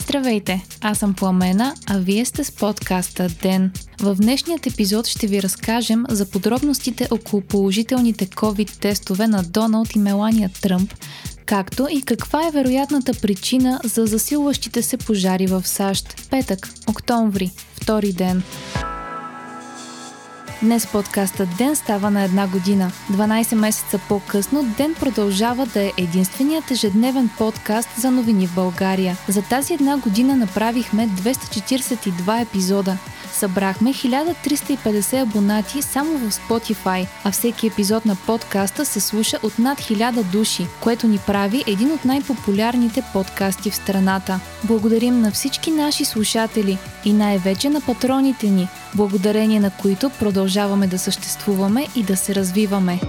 Здравейте, аз съм Пламена, а вие сте с подкаста ДЕН. В днешният епизод ще ви разкажем за подробностите около положителните COVID-тестове на Доналд и Мелания Тръмп, както и каква е вероятната причина за засилващите се пожари в САЩ. Петък, октомври, втори ден. Днес подкастът Ден става на една година. 12 месеца по-късно Ден продължава да е единственият ежедневен подкаст за новини в България. За тази една година направихме 242 епизода. Събрахме 1350 абонати само в Spotify, а всеки епизод на подкаста се слуша от над 1000 души, което ни прави един от най-популярните подкасти в страната. Благодарим на всички наши слушатели и най-вече на патроните ни, благодарение на които продължаваме да съществуваме и да се развиваме.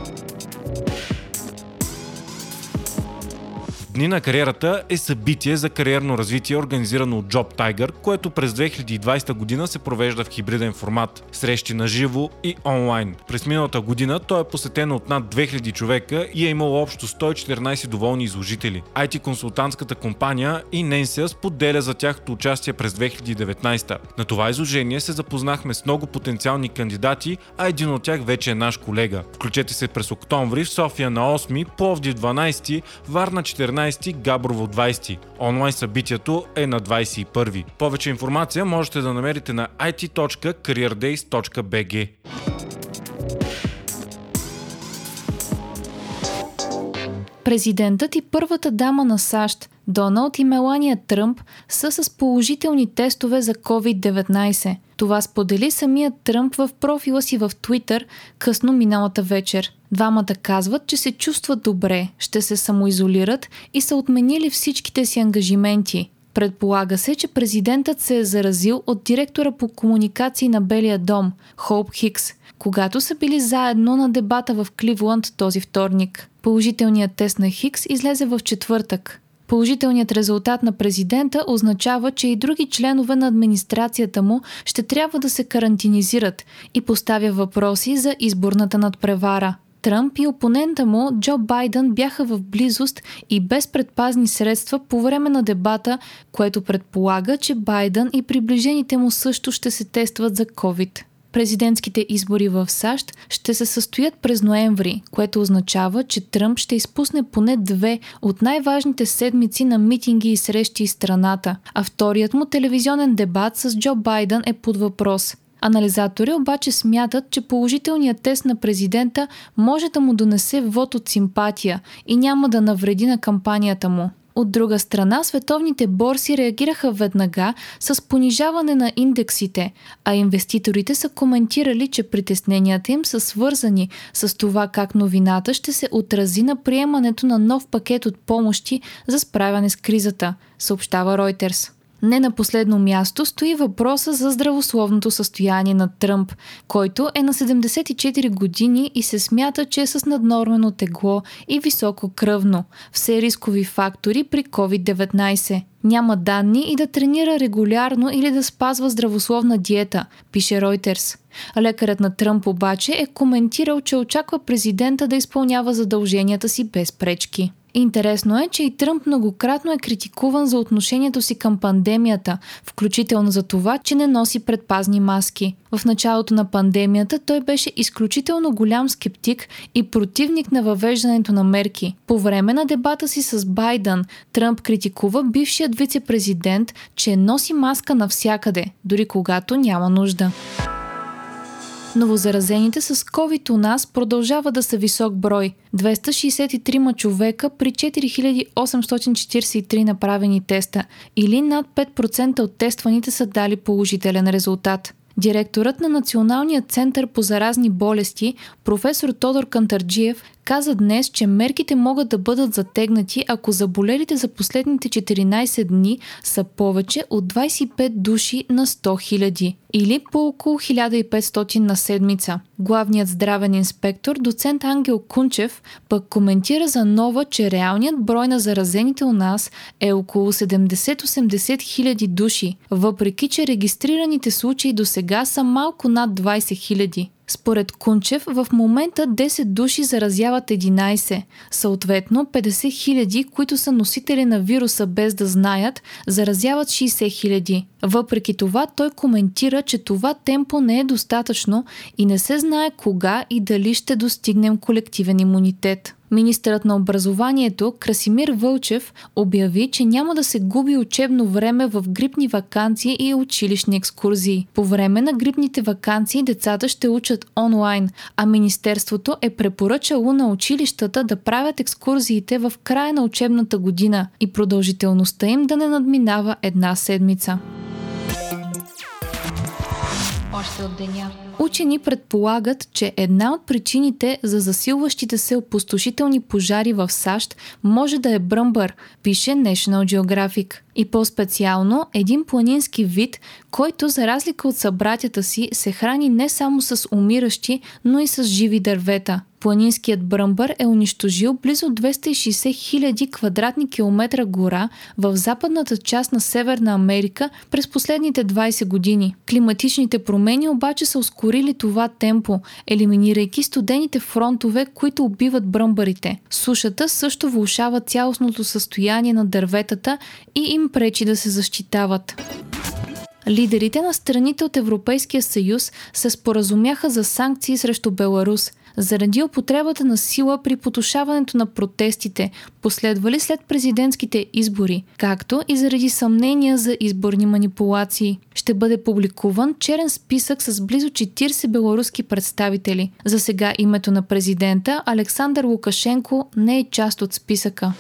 Дни на кариерата е събитие за кариерно развитие, организирано от Job Tiger, което през 2020 година се провежда в хибриден формат – срещи на живо и онлайн. През миналата година той е посетен от над 2000 човека и е имал общо 114 доволни изложители. IT-консултантската компания и Nensea споделя за тяхното участие през 2019. На това изложение се запознахме с много потенциални кандидати, а един от тях вече е наш колега. Включете се през октомври в София на 8, Пловдив 12, Варна 14 19, Габрово 20. Онлайн събитието е на 21. Повече информация можете да намерите на it.careerdays.bg. Президентът и първата дама на САЩ, Доналд и Мелания Тръмп, са с положителни тестове за COVID-19. Това сподели самият Тръмп в профила си в Твитър късно миналата вечер. Двамата казват, че се чувстват добре, ще се самоизолират и са отменили всичките си ангажименти. Предполага се, че президентът се е заразил от директора по комуникации на Белия дом, Хоуп Хикс, когато са били заедно на дебата в Кливланд този вторник. Положителният тест на Хикс излезе в четвъртък. Положителният резултат на президента означава, че и други членове на администрацията му ще трябва да се карантинизират и поставя въпроси за изборната надпревара. Тръмп и опонента му Джо Байден бяха в близост и без предпазни средства по време на дебата, което предполага, че Байден и приближените му също ще се тестват за COVID. Президентските избори в САЩ ще се състоят през ноември, което означава, че Тръмп ще изпусне поне две от най-важните седмици на митинги и срещи из страната, а вторият му телевизионен дебат с Джо Байден е под въпрос. Анализатори обаче смятат, че положителният тест на президента може да му донесе вод от симпатия и няма да навреди на кампанията му. От друга страна, световните борси реагираха веднага с понижаване на индексите, а инвеститорите са коментирали, че притесненията им са свързани с това как новината ще се отрази на приемането на нов пакет от помощи за справяне с кризата, съобщава Reuters. Не на последно място стои въпроса за здравословното състояние на Тръмп, който е на 74 години и се смята, че е с наднормено тегло и високо кръвно, все рискови фактори при COVID-19. Няма данни и да тренира регулярно или да спазва здравословна диета, пише Reuters. Лекарят на Тръмп обаче е коментирал, че очаква президента да изпълнява задълженията си без пречки. Интересно е, че и Тръмп многократно е критикуван за отношението си към пандемията, включително за това, че не носи предпазни маски. В началото на пандемията той беше изключително голям скептик и противник на въвеждането на мерки. По време на дебата си с Байден, Тръмп критикува бившият вице-президент, че носи маска навсякъде, дори когато няма нужда. Новозаразените с COVID у нас продължава да са висок брой – 263 човека при 4843 направени теста или над 5% от тестваните са дали положителен резултат. Директорът на Националния център по заразни болести, професор Тодор Кантарджиев, каза днес, че мерките могат да бъдат затегнати, ако заболелите за последните 14 дни са повече от 25 души на 100 хиляди или по около 1500 на седмица. Главният здравен инспектор, доцент Ангел Кунчев, пък коментира за нова, че реалният брой на заразените у нас е около 70-80 хиляди души, въпреки че регистрираните случаи до сега са малко над 20 хиляди. Според Кунчев, в момента 10 души заразяват 11. Съответно, 50 хиляди, които са носители на вируса без да знаят, заразяват 60 хиляди. Въпреки това, той коментира, че това темпо не е достатъчно и не се знае кога и дали ще достигнем колективен имунитет. Министърът на образованието Красимир Вълчев обяви, че няма да се губи учебно време в грипни вакансии и училищни екскурзии. По време на грипните вакансии децата ще учат онлайн, а Министерството е препоръчало на училищата да правят екскурзиите в края на учебната година и продължителността им да не надминава една седмица. Още от деня. Учени предполагат, че една от причините за засилващите се опустошителни пожари в САЩ може да е бръмбър, пише National Geographic. И по-специално един планински вид, който за разлика от събратята си се храни не само с умиращи, но и с живи дървета. Планинският бръмбър е унищожил близо 260 000 квадратни километра гора в западната част на Северна Америка през последните 20 години. Климатичните промени обаче са ускорили това темпо, елиминирайки студените фронтове, които убиват бръмбарите. Сушата също влушава цялостното състояние на дърветата и им пречи да се защитават. Лидерите на страните от Европейския съюз се споразумяха за санкции срещу Беларус заради употребата на сила при потушаването на протестите, последвали след президентските избори, както и заради съмнения за изборни манипулации. Ще бъде публикуван черен списък с близо 40 беларуски представители. За сега името на президента Александър Лукашенко не е част от списъка.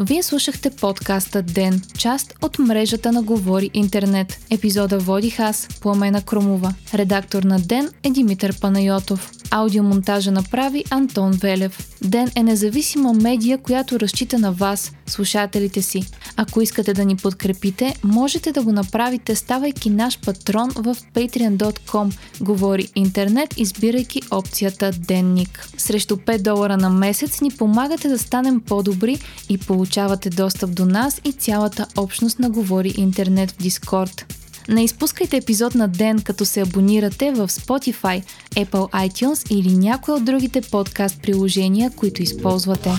Вие слушахте подкаста Ден, част от мрежата на Говори Интернет. Епизода водих аз, Пламена Кромова. Редактор на Ден е Димитър Панайотов. Аудиомонтажа направи Антон Велев. Ден е независима медия, която разчита на вас, слушателите си. Ако искате да ни подкрепите, можете да го направите ставайки наш патрон в patreon.com. Говори интернет, избирайки опцията Денник. Срещу 5 долара на месец ни помагате да станем по-добри и получавате достъп до нас и цялата общност на Говори интернет в Дискорд. Не изпускайте епизод на ден, като се абонирате в Spotify, Apple iTunes или някои от другите подкаст приложения, които използвате.